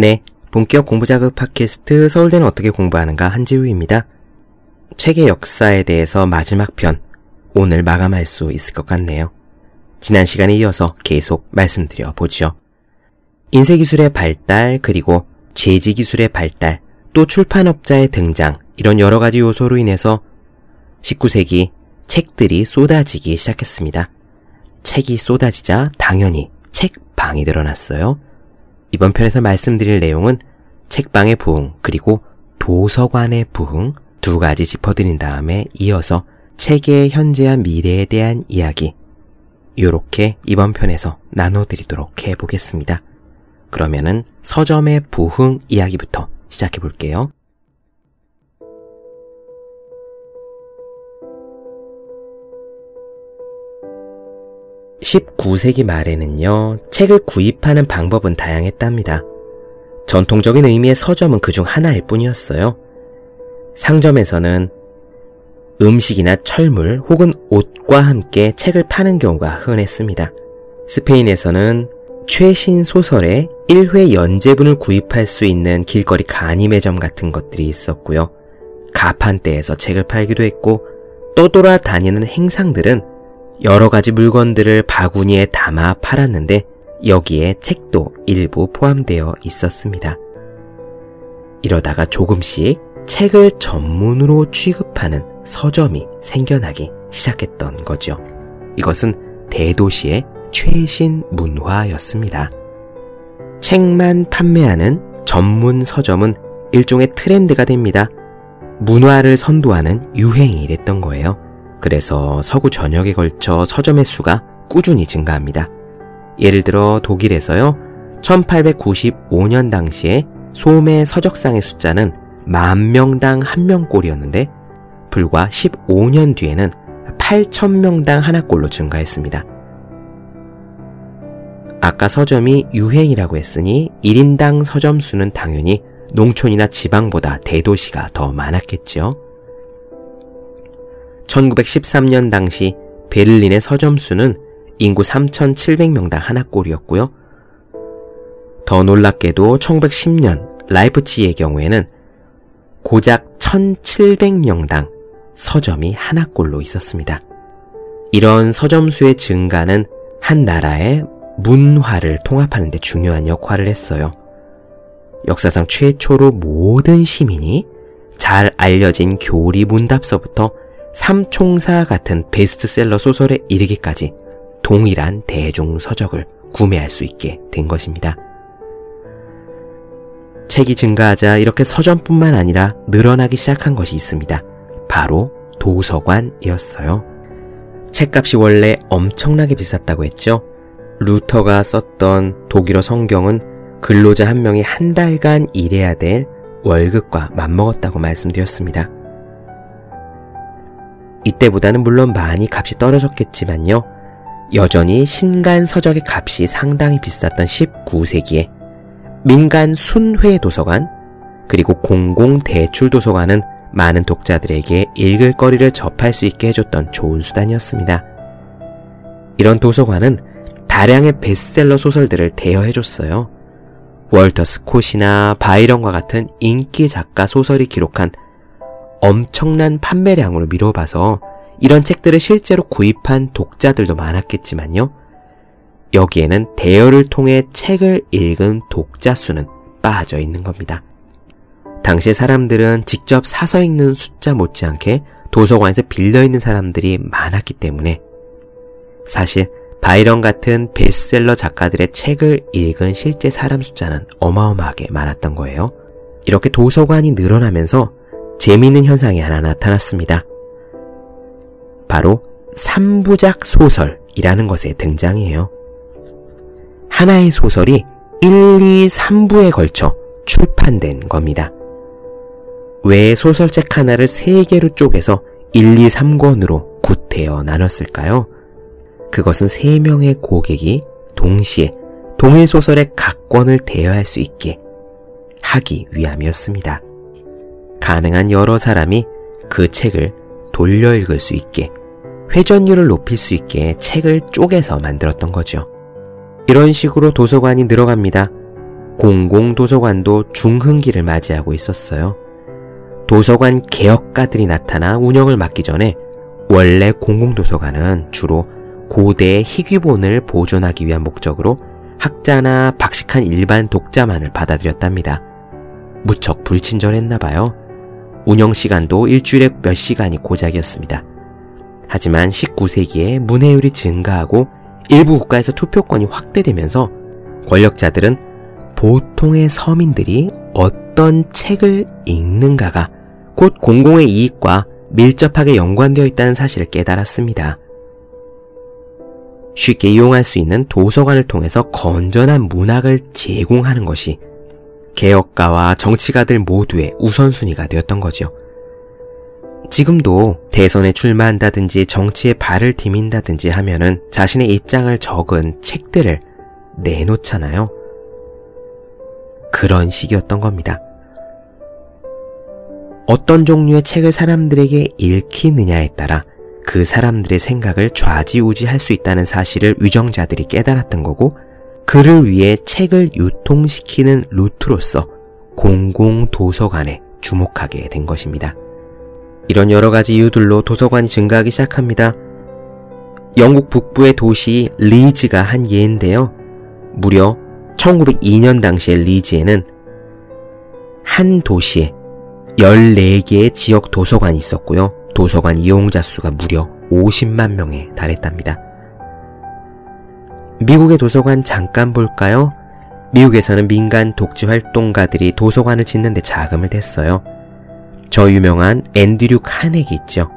네, 본격 공부자극 팟캐스트 서울대는 어떻게 공부하는가 한지우입니다. 책의 역사에 대해서 마지막 편, 오늘 마감할 수 있을 것 같네요. 지난 시간에 이어서 계속 말씀드려 보죠. 인쇄기술의 발달, 그리고 제지기술의 발달, 또 출판업자의 등장, 이런 여러 가지 요소로 인해서 19세기 책들이 쏟아지기 시작했습니다. 책이 쏟아지자 당연히 책방이 늘어났어요. 이번 편에서 말씀드릴 내용은 책방의 부흥, 그리고 도서관의 부흥 두 가지 짚어드린 다음에 이어서 책의 현재와 미래에 대한 이야기, 이렇게 이번 편에서 나눠드리도록 해보겠습니다. 그러면은 서점의 부흥 이야기부터 시작해 볼게요. 19세기 말에는요, 책을 구입하는 방법은 다양했답니다. 전통적인 의미의 서점은 그중 하나일 뿐이었어요. 상점에서는 음식이나 철물 혹은 옷과 함께 책을 파는 경우가 흔했습니다. 스페인에서는 최신 소설의 1회 연재분을 구입할 수 있는 길거리 간이 매점 같은 것들이 있었고요. 가판대에서 책을 팔기도 했고 떠돌아다니는 행상들은 여러 가지 물건들을 바구니에 담아 팔았는데 여기에 책도 일부 포함되어 있었습니다. 이러다가 조금씩 책을 전문으로 취급하는 서점이 생겨나기 시작했던 거죠. 이것은 대도시의 최신 문화였습니다. 책만 판매하는 전문 서점은 일종의 트렌드가 됩니다. 문화를 선도하는 유행이 됐던 거예요. 그래서 서구 전역에 걸쳐 서점의 수가 꾸준히 증가합니다. 예를 들어 독일에서요, 1895년 당시에 소매 서적상의 숫자는 만 명당 한 명꼴이었는데, 불과 15년 뒤에는 8천 명당 하나꼴로 증가했습니다. 아까 서점이 유행이라고 했으니 1인당 서점 수는 당연히 농촌이나 지방보다 대도시가 더 많았겠죠. 1913년 당시 베를린의 서점 수는 인구 3,700명당 하나 꼴이었고요. 더 놀랍게도 1910년 라이프치히의 경우에는 고작 1,700명당 서점이 하나 꼴로 있었습니다. 이런 서점 수의 증가는 한 나라의 문화를 통합하는 데 중요한 역할을 했어요. 역사상 최초로 모든 시민이 잘 알려진 교리 문답서부터 삼총사 같은 베스트셀러 소설에 이르기까지 동일한 대중 서적을 구매할 수 있게 된 것입니다. 책이 증가하자 이렇게 서점뿐만 아니라 늘어나기 시작한 것이 있습니다. 바로 도서관이었어요. 책값이 원래 엄청나게 비쌌다고 했죠. 루터가 썼던 독일어 성경은 근로자 한 명이 한 달간 일해야 될 월급과 맞먹었다고 말씀드렸습니다. 이때보다는 물론 많이 값이 떨어졌겠지만요. 여전히 신간 서적의 값이 상당히 비쌌던 19세기에 민간 순회 도서관 그리고 공공 대출 도서관은 많은 독자들에게 읽을 거리를 접할 수 있게 해줬던 좋은 수단이었습니다. 이런 도서관은 다량의 베스트셀러 소설들을 대여해줬어요. 월터 스콧이나 바이런과 같은 인기 작가 소설이 기록한 엄청난 판매량으로 미뤄봐서 이런 책들을 실제로 구입한 독자들도 많았겠지만요. 여기에는 대여를 통해 책을 읽은 독자 수는 빠져 있는 겁니다. 당시 사람들은 직접 사서 읽는 숫자 못지않게 도서관에서 빌려 있는 사람들이 많았기 때문에 사실 바이런 같은 베스트셀러 작가들의 책을 읽은 실제 사람 숫자는 어마어마하게 많았던 거예요. 이렇게 도서관이 늘어나면서 재미있는 현상이 하나 나타났습니다. 바로 3부작 소설이라는 것의 등장이에요. 하나의 소설이 1, 2, 3부에 걸쳐 출판된 겁니다. 왜 소설책 하나를 3개로 쪼개서 1, 2, 3권으로 구태여 나눴을까요? 그것은 3명의 고객이 동시에 동일 소설의 각 권을 대여할 수 있게 하기 위함이었습니다. 가능한 여러 사람이 그 책을 돌려 읽을 수 있게 회전율을 높일 수 있게 책을 쪼개서 만들었던 거죠. 이런 식으로 도서관이 늘어갑니다. 공공도서관도 중흥기를 맞이하고 있었어요. 도서관 개혁가들이 나타나 운영을 맡기 전에 원래 공공도서관은 주로 고대의 희귀본을 보존하기 위한 목적으로 학자나 박식한 일반 독자만을 받아들였답니다. 무척 불친절했나봐요. 운영 시간도 일주일에 몇 시간이 고작이었습니다. 하지만 19세기에 문해율이 증가하고 일부 국가에서 투표권이 확대되면서 권력자들은 보통의 서민들이 어떤 책을 읽는가가 곧 공공의 이익과 밀접하게 연관되어 있다는 사실을 깨달았습니다. 쉽게 이용할 수 있는 도서관을 통해서 건전한 문학을 제공하는 것이 개혁가와 정치가들 모두의 우선순위가 되었던 거죠. 지금도 대선에 출마한다든지 정치에 발을 디민다든지 하면은 자신의 입장을 적은 책들을 내놓잖아요. 그런 시기였던 겁니다. 어떤 종류의 책을 사람들에게 읽히느냐에 따라 그 사람들의 생각을 좌지우지할 수 있다는 사실을 위정자들이 깨달았던 거고, 그를 위해 책을 유통시키는 루트로서 공공도서관에 주목하게 된 것입니다. 이런 여러 가지 이유들로 도서관이 증가하기 시작합니다. 영국 북부의 도시 리즈가 한 예인데요. 무려 1902년 당시에 리즈에는 한 도시에 14개의 지역 도서관이 있었고요. 도서관 이용자 수가 무려 50만 명에 달했답니다. 미국의 도서관 잠깐 볼까요? 미국에서는 민간 독지 활동가들이 도서관을 짓는데 자금을 댔어요. 저 유명한 앤드류 카네기 있죠.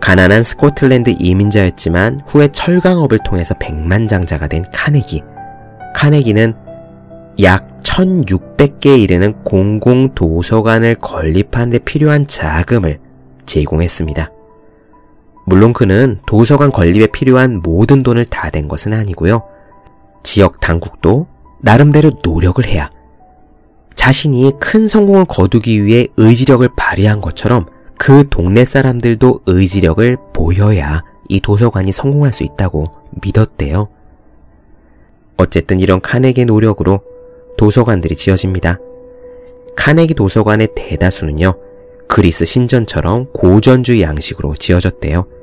가난한 스코틀랜드 이민자였지만 후에 철강업을 통해서 백만장자가 된 카네기. 카네기는 약 1600개에 이르는 공공도서관을 건립하는 데 필요한 자금을 제공했습니다. 물론 그는 도서관 건립에 필요한 모든 돈을 다댄 것은 아니고요. 지역 당국도 나름대로 노력을 해야 자신이 큰 성공을 거두기 위해 의지력을 발휘한 것처럼 그 동네 사람들도 의지력을 보여야 이 도서관이 성공할 수 있다고 믿었대요. 어쨌든 이런 카네기의 노력으로 도서관들이 지어집니다. 카네기 도서관의 대다수는요, 그리스 신전처럼 고전주의 양식으로 지어졌대요.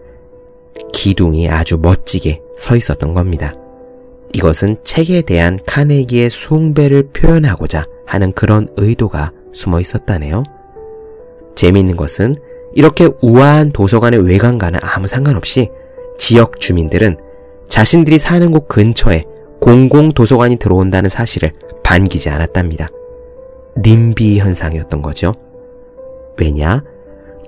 기둥이 아주 멋지게 서 있었던 겁니다. 이것은 책에 대한 카네기의 숭배를 표현하고자 하는 그런 의도가 숨어 있었다네요. 재미있는 것은 이렇게 우아한 도서관의 외관과는 아무 상관없이 지역 주민들은 자신들이 사는 곳 근처에 공공 도서관이 들어온다는 사실을 반기지 않았답니다. 님비 현상이었던 거죠. 왜냐?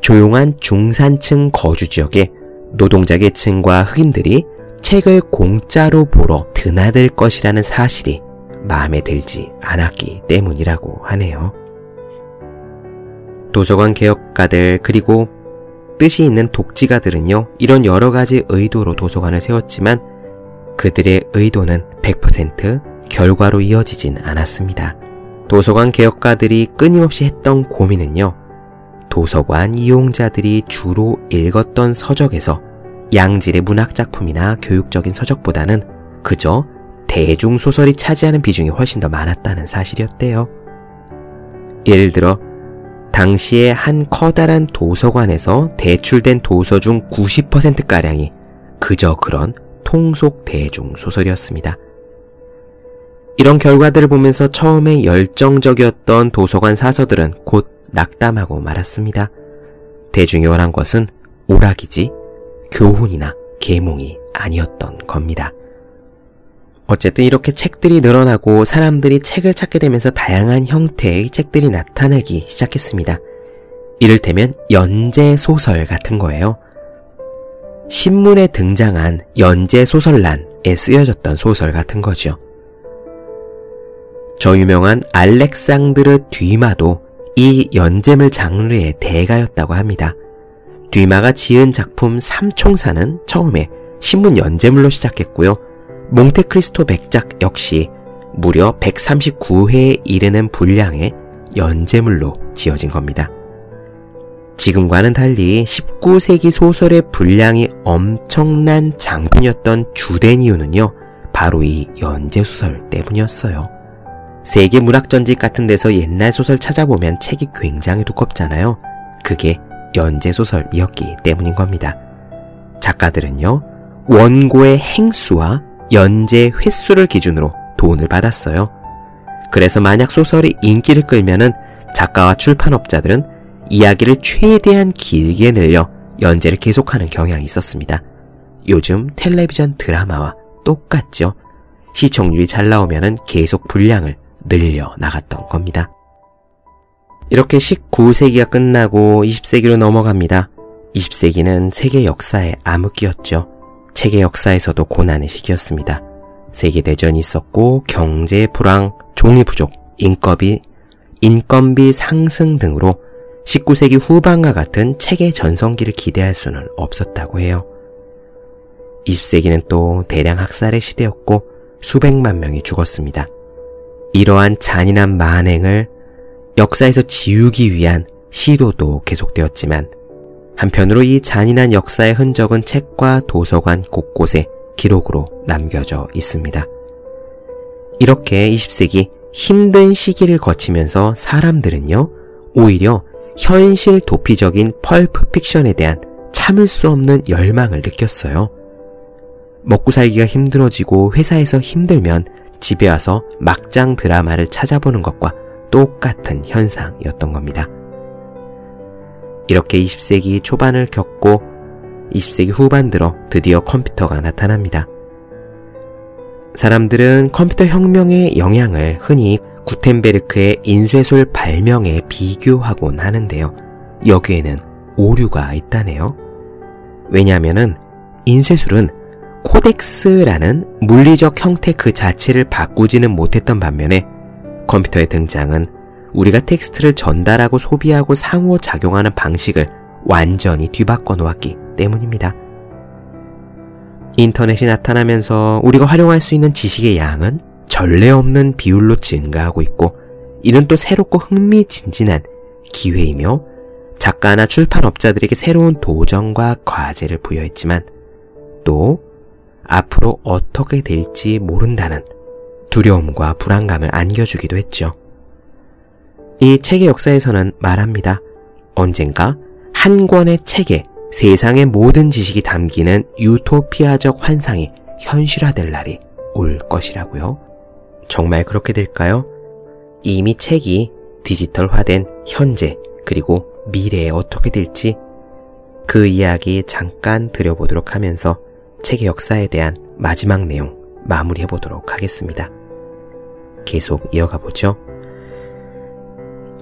조용한 중산층 거주 지역에 노동자 계층과 흑인들이 책을 공짜로 보러 드나들 것이라는 사실이 마음에 들지 않았기 때문이라고 하네요. 도서관 개혁가들 그리고 뜻이 있는 독지가들은요, 이런 여러 가지 의도로 도서관을 세웠지만 그들의 의도는 100% 결과로 이어지진 않았습니다. 도서관 개혁가들이 끊임없이 했던 고민은요, 도서관 이용자들이 주로 읽었던 서적에서 양질의 문학작품이나 교육적인 서적보다는 그저 대중소설이 차지하는 비중이 훨씬 더 많았다는 사실이었대요. 예를 들어, 당시에 한 커다란 도서관에서 대출된 도서 중 90%가량이 그저 그런 통속 대중소설이었습니다. 이런 결과들을 보면서 처음에 열정적이었던 도서관 사서들은 곧 낙담하고 말았습니다. 대중이 원한 것은 오락이지 교훈이나 계몽이 아니었던 겁니다. 어쨌든 이렇게 책들이 늘어나고 사람들이 책을 찾게 되면서 다양한 형태의 책들이 나타나기 시작했습니다. 이를테면 연재 소설 같은 거예요. 신문에 등장한 연재 소설란에 쓰여졌던 소설 같은 거죠. 저 유명한 알렉상드르 뒤마도 이 연재물 장르의 대가였다고 합니다. 뒤마가 지은 작품 삼총사는 처음에 신문 연재물로 시작했고요. 몽테크리스토 백작 역시 무려 139회에 이르는 분량의 연재물로 지어진 겁니다. 지금과는 달리 19세기 소설의 분량이 엄청난 장편이었던 주된 이유는요, 바로 이 연재소설 때문이었어요. 세계 문학전집 같은 데서 옛날 소설 찾아보면 책이 굉장히 두껍잖아요. 그게 연재소설이었기 때문인 겁니다. 작가들은요, 원고의 행수와 연재 횟수를 기준으로 돈을 받았어요. 그래서 만약 소설이 인기를 끌면은 작가와 출판업자들은 이야기를 최대한 길게 늘려 연재를 계속하는 경향이 있었습니다. 요즘 텔레비전 드라마와 똑같죠. 시청률이 잘 나오면은 계속 분량을 늘려 나갔던 겁니다. 이렇게 19세기가 끝나고 20세기로 넘어갑니다. 20세기는 세계 역사의 암흑기였죠. 세계 역사에서도 고난의 시기였습니다. 세계대전이 있었고 경제 불황, 종이 부족, 인건비, 인건비 상승 등으로 19세기 후반과 같은 체계 전성기를 기대할 수는 없었다고 해요. 20세기는 또 대량 학살의 시대였고 수백만 명이 죽었습니다. 이러한 잔인한 만행을 역사에서 지우기 위한 시도도 계속되었지만 한편으로 이 잔인한 역사의 흔적은 책과 도서관 곳곳에 기록으로 남겨져 있습니다. 이렇게 20세기 힘든 시기를 거치면서 사람들은요, 오히려 현실 도피적인 펄프 픽션에 대한 참을 수 없는 열망을 느꼈어요. 먹고 살기가 힘들어지고 회사에서 힘들면 집에 와서 막장 드라마를 찾아보는 것과 똑같은 현상이었던 겁니다. 이렇게 20세기 초반을 겪고 20세기 후반 들어 드디어 컴퓨터가 나타납니다. 사람들은 컴퓨터 혁명의 영향을 흔히 구텐베르크의 인쇄술 발명에 비교하곤 하는데요. 여기에는 오류가 있다네요. 왜냐하면 인쇄술은 코덱스라는 물리적 형태 그 자체를 바꾸지는 못했던 반면에 컴퓨터의 등장은 우리가 텍스트를 전달하고 소비하고 상호작용하는 방식을 완전히 뒤바꿔 놓았기 때문입니다. 인터넷이 나타나면서 우리가 활용할 수 있는 지식의 양은 전례 없는 비율로 증가하고 있고 이는 또 새롭고 흥미진진한 기회이며 작가나 출판업자들에게 새로운 도전과 과제를 부여했지만 또 앞으로 어떻게 될지 모른다는 두려움과 불안감을 안겨주기도 했죠. 이 책의 역사에서는 말합니다. 언젠가 한 권의 책에 세상의 모든 지식이 담기는 유토피아적 환상이 현실화될 날이 올 것이라고요. 정말 그렇게 될까요? 이미 책이 디지털화된 현재 그리고 미래에 어떻게 될지 그 이야기 잠깐 들여보도록 하면서 책의 역사에 대한 마지막 내용 마무리해 보도록 하겠습니다. 계속 이어가 보죠.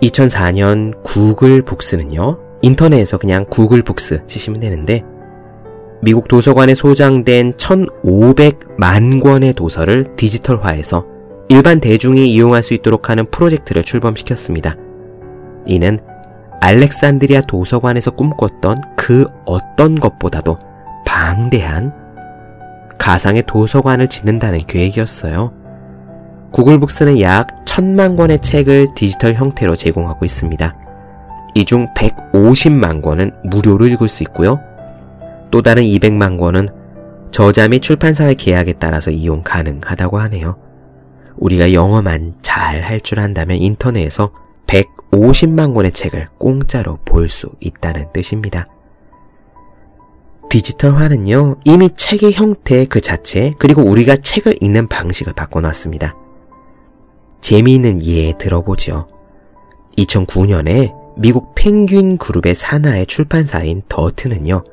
2004년 구글 북스는요, 인터넷에서 그냥 구글 북스 치시면 되는데, 미국 도서관에 소장된 1,500만 권의 도서를 디지털화해서 일반 대중이 이용할 수 있도록 하는 프로젝트를 출범시켰습니다. 이는 알렉산드리아 도서관에서 꿈꿨던 그 어떤 것보다도 방대한 가상의 도서관을 짓는다는 계획이었어요. 구글북스는 약 천만 권의 책을 디지털 형태로 제공하고 있습니다. 이 중 150만 권은 무료로 읽을 수 있고요. 또 다른 200만 권은 저자 및 출판사의 계약에 따라서 이용 가능하다고 하네요. 우리가 영어만 잘 할 줄 안다면 인터넷에서 150만 권의 책을 공짜로 볼 수 있다는 뜻입니다. 디지털화는요, 이미 책의 형태 그 자체, 그리고 우리가 책을 읽는 방식을 바꿔놨습니다. 재미있는 예 들어보죠. 2009년에 미국 펭귄 그룹의 산하의 출판사인 더트는요,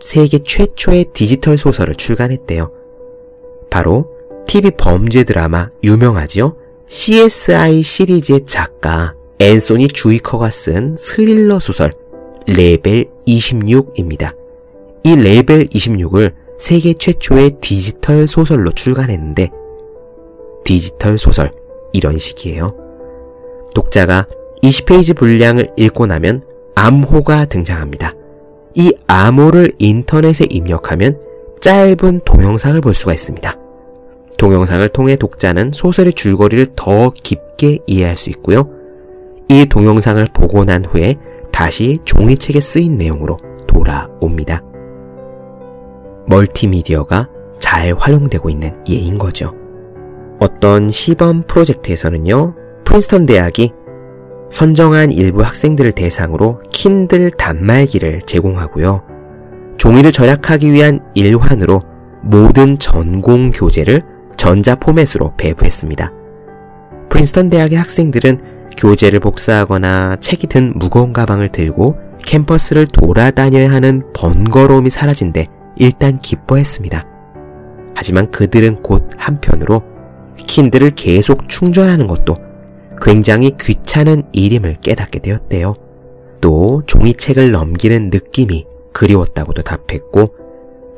세계 최초의 디지털 소설을 출간했대요. 바로 TV 범죄 드라마 유명하지요? CSI 시리즈의 작가 앤소니 주이커가 쓴 스릴러 소설 레벨 26입니다. 이 레벨 26을 세계 최초의 디지털 소설로 출간했는데 디지털 소설 이런 식이에요. 독자가 20페이지 분량을 읽고 나면 암호가 등장합니다. 이 암호를 인터넷에 입력하면 짧은 동영상을 볼 수가 있습니다. 동영상을 통해 독자는 소설의 줄거리를 더 깊게 이해할 수 있고요. 이 동영상을 보고 난 후에 다시 종이책에 쓰인 내용으로 돌아옵니다. 멀티미디어가 잘 활용되고 있는 예인 거죠. 어떤 시범 프로젝트에서는요, 프린스턴 대학이 선정한 일부 학생들을 대상으로 킨들 단말기를 제공하고요. 종이를 절약하기 위한 일환으로 모든 전공 교재를 전자 포맷으로 배부했습니다. 프린스턴 대학의 학생들은 교재를 복사하거나 책이 든 무거운 가방을 들고 캠퍼스를 돌아다녀야 하는 번거로움이 사라진 데 일단 기뻐했습니다. 하지만 그들은 곧 한편으로 킨들을 계속 충전하는 것도 굉장히 귀찮은 일임을 깨닫게 되었대요. 또 종이책을 넘기는 느낌이 그리웠다고도 답했고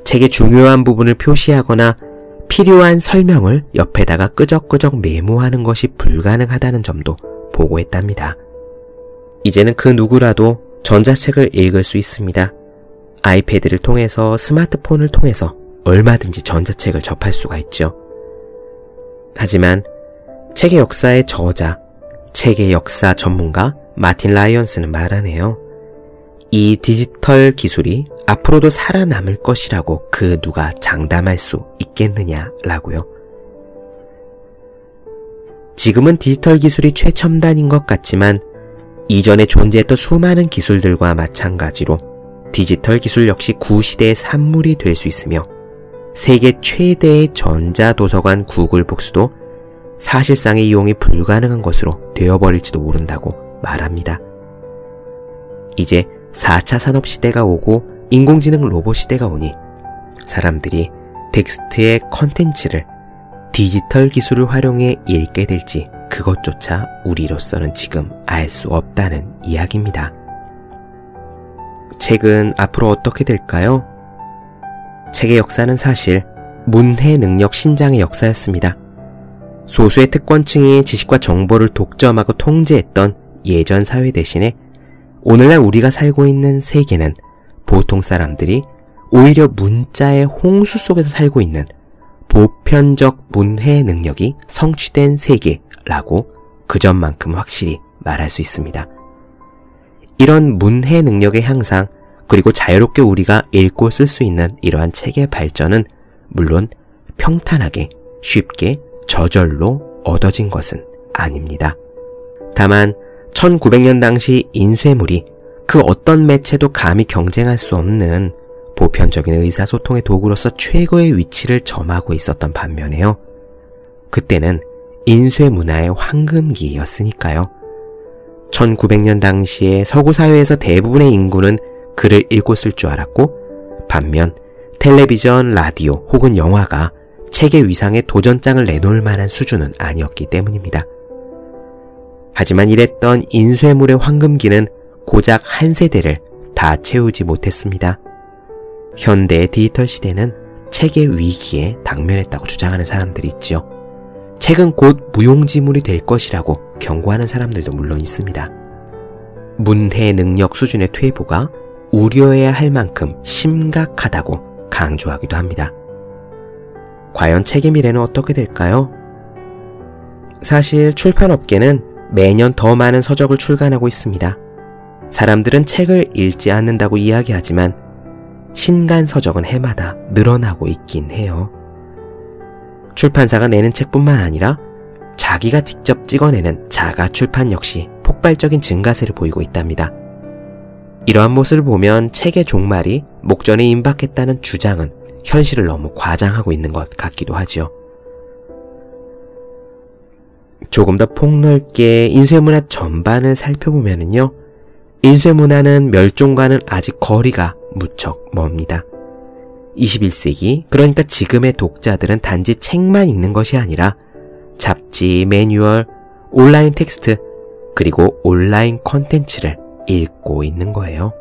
책의 중요한 부분을 표시하거나 필요한 설명을 옆에다가 끄적끄적 메모하는 것이 불가능하다는 점도 보고했답니다. 이제는 그 누구라도 전자책을 읽을 수 있습니다. 아이패드를 통해서 스마트폰을 통해서 얼마든지 전자책을 접할 수가 있죠. 하지만 책의 역사의 저자, 책의 역사 전문가 마틴 라이언스는 말하네요. 이 디지털 기술이 앞으로도 살아남을 것이라고 그 누가 장담할 수 있겠느냐라고요. 지금은 디지털 기술이 최첨단인 것 같지만 이전에 존재했던 수많은 기술들과 마찬가지로 디지털 기술 역시 구시대의 산물이 될 수 있으며 세계 최대의 전자도서관 구글 북스도 사실상의 이용이 불가능한 것으로 되어버릴지도 모른다고 말합니다. 이제 4차 산업 시대가 오고 인공지능 로봇 시대가 오니 사람들이 텍스트의 컨텐츠를 디지털 기술을 활용해 읽게 될지 그것조차 우리로서는 지금 알 수 없다는 이야기입니다. 책은 앞으로 어떻게 될까요? 책의 역사는 사실 문해 능력 신장의 역사였습니다. 소수의 특권층이 지식과 정보를 독점하고 통제했던 예전 사회 대신에 오늘날 우리가 살고 있는 세계는 보통 사람들이 오히려 문자의 홍수 속에서 살고 있는 보편적 문해 능력이 성취된 세계라고 그 점만큼 확실히 말할 수 있습니다. 이런 문해 능력의 향상, 그리고 자유롭게 우리가 읽고 쓸 수 있는 이러한 책의 발전은 물론 평탄하게, 쉽게, 저절로 얻어진 것은 아닙니다. 다만 1900년 당시 인쇄물이 그 어떤 매체도 감히 경쟁할 수 없는 보편적인 의사소통의 도구로서 최고의 위치를 점하고 있었던 반면에요. 그때는 인쇄 문화의 황금기였으니까요. 1900년 당시에 서구 사회에서 대부분의 인구는 글을 읽고 쓸 줄 알았고, 반면 텔레비전, 라디오 혹은 영화가 책의 위상에 도전장을 내놓을 만한 수준은 아니었기 때문입니다. 하지만 이랬던 인쇄물의 황금기는 고작 한 세대를 다 채우지 못했습니다. 현대의 디지털 시대는 책의 위기에 당면했다고 주장하는 사람들이 있죠. 책은 곧 무용지물이 될 것이라고 경고하는 사람들도 물론 있습니다. 문해 능력 수준의 퇴보가 우려해야 할 만큼 심각하다고 강조하기도 합니다. 과연 책의 미래는 어떻게 될까요? 사실 출판업계는 매년 더 많은 서적을 출간하고 있습니다. 사람들은 책을 읽지 않는다고 이야기하지만 신간 서적은 해마다 늘어나고 있긴 해요. 출판사가 내는 책뿐만 아니라 자기가 직접 찍어내는 자가 출판 역시 폭발적인 증가세를 보이고 있답니다. 이러한 모습을 보면 책의 종말이 목전에 임박했다는 주장은 현실을 너무 과장하고 있는 것 같기도 하지요. 조금 더 폭넓게 인쇄문화 전반을 살펴보면요. 인쇄문화는 멸종과는 아직 거리가 무척 멉니다. 21세기, 그러니까 지금의 독자들은 단지 책만 읽는 것이 아니라 잡지, 매뉴얼, 온라인 텍스트, 그리고 온라인 컨텐츠를 읽고 있는 거예요.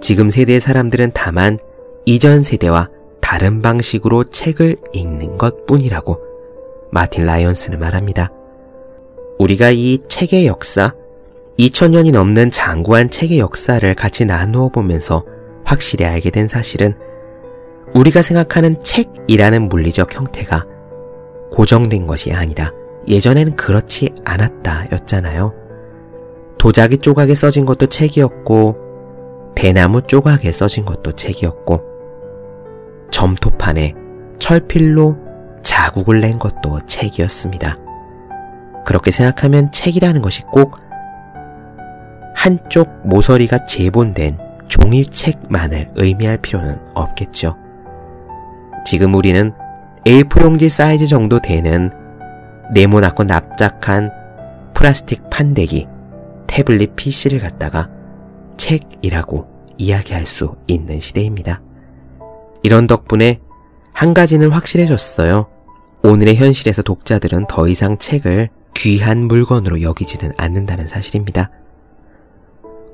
지금 세대의 사람들은 다만 이전 세대와 다른 방식으로 책을 읽는 것 뿐이라고 마틴 라이언스는 말합니다. 우리가 이 책의 역사, 2000년이 넘는 장구한 책의 역사를 같이 나누어 보면서 확실히 알게 된 사실은 우리가 생각하는 책이라는 물리적 형태가 고정된 것이 아니라 예전에는 그렇지 않았다 였잖아요. 도자기 조각에 써진 것도 책이었고, 대나무 조각에 써진 것도 책이었고, 점토판에 철필로 자국을 낸 것도 책이었습니다. 그렇게 생각하면 책이라는 것이 꼭 한쪽 모서리가 재본된 종이책만을 의미할 필요는 없겠죠. 지금 우리는 A4 용지 사이즈 정도 되는 네모나고 납작한 플라스틱 판대기, 태블릿 PC를 갖다가 책이라고 이야기할 수 있는 시대입니다. 이런 덕분에 한 가지는 확실해졌어요. 오늘의 현실에서 독자들은 더 이상 책을 귀한 물건으로 여기지는 않는다는 사실입니다.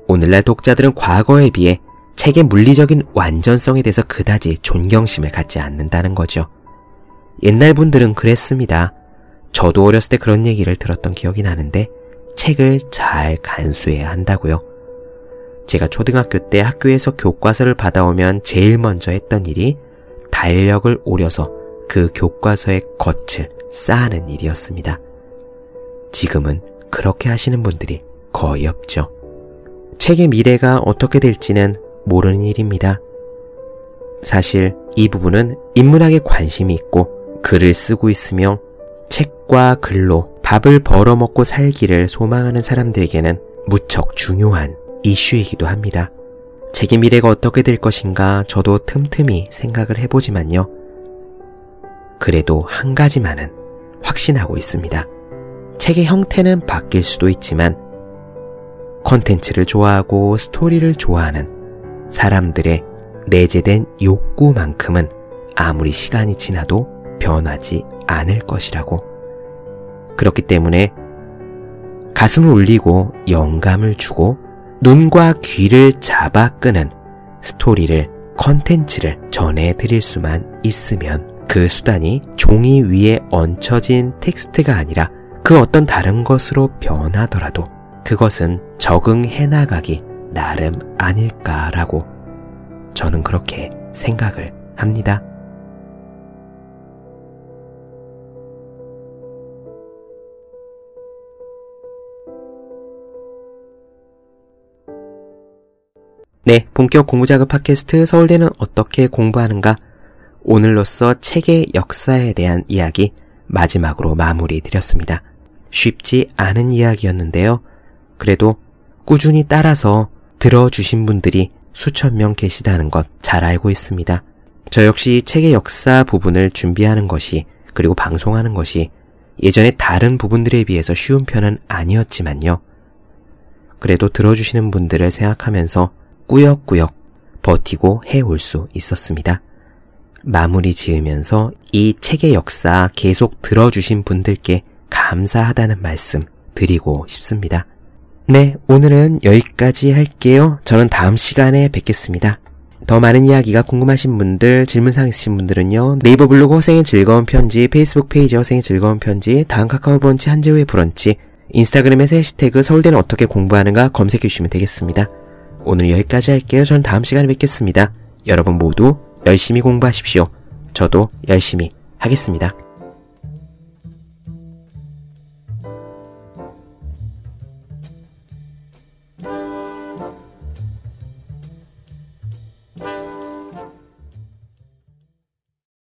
오늘날 독자들은 과거에 비해 책의 물리적인 완전성에 대해서 그다지 존경심을 갖지 않는다는 거죠. 옛날 분들은 그랬습니다. 저도 어렸을 때 그런 얘기를 들었던 기억이 나는데 책을 잘 간수해야 한다고요. 제가 초등학교 때 학교에서 교과서를 받아오면 제일 먼저 했던 일이 달력을 오려서 그 교과서의 겉을 쌓는 일이었습니다. 지금은 그렇게 하시는 분들이 거의 없죠. 책의 미래가 어떻게 될지는 모르는 일입니다. 사실 이 부분은 인문학에 관심이 있고 글을 쓰고 있으며 책과 글로 밥을 벌어먹고 살기를 소망하는 사람들에게는 무척 중요한 이슈이기도 합니다. 책의 미래가 어떻게 될 것인가 저도 틈틈이 생각을 해보지만요. 그래도 한 가지만은 확신하고 있습니다. 책의 형태는 바뀔 수도 있지만 컨텐츠를 좋아하고 스토리를 좋아하는 사람들의 내재된 욕구만큼은 아무리 시간이 지나도 변하지 않을 것이라고. 그렇기 때문에 가슴을 울리고 영감을 주고 눈과 귀를 잡아 끄는 스토리를, 컨텐츠를 전해드릴 수만 있으면 그 수단이 종이 위에 얹혀진 텍스트가 아니라 그 어떤 다른 것으로 변하더라도 그것은 적응해 나가기 나름 아닐까라고 저는 그렇게 생각을 합니다. 네, 본격 공부자극 팟캐스트 서울대는 어떻게 공부하는가? 오늘로써 책의 역사에 대한 이야기 마지막으로 마무리 드렸습니다. 쉽지 않은 이야기였는데요. 그래도 꾸준히 따라서 들어주신 분들이 수천 명 계시다는 것 잘 알고 있습니다. 저 역시 책의 역사 부분을 준비하는 것이 그리고 방송하는 것이 예전에 다른 부분들에 비해서 쉬운 편은 아니었지만요. 그래도 들어주시는 분들을 생각하면서 꾸역꾸역 버티고 해올 수 있었습니다. 마무리 지으면서 이 책의 역사 계속 들어주신 분들께 감사하다는 말씀 드리고 싶습니다. 네, 오늘은 여기까지 할게요. 저는 다음 시간에 뵙겠습니다. 더 많은 이야기가 궁금하신 분들, 질문사항 있으신 분들은요, 네이버 블로그 허생의 즐거운 편지, 페이스북 페이지 허생의 즐거운 편지, 다음 카카오 브런치 한재우의 브런치, 인스타그램에서 해시태그 서울대는 어떻게 공부하는가 검색해 주시면 되겠습니다. 오늘 여기까지 할게요. 저는 다음 시간에 뵙겠습니다. 여러분 모두 열심히 공부하십시오. 저도 열심히 하겠습니다.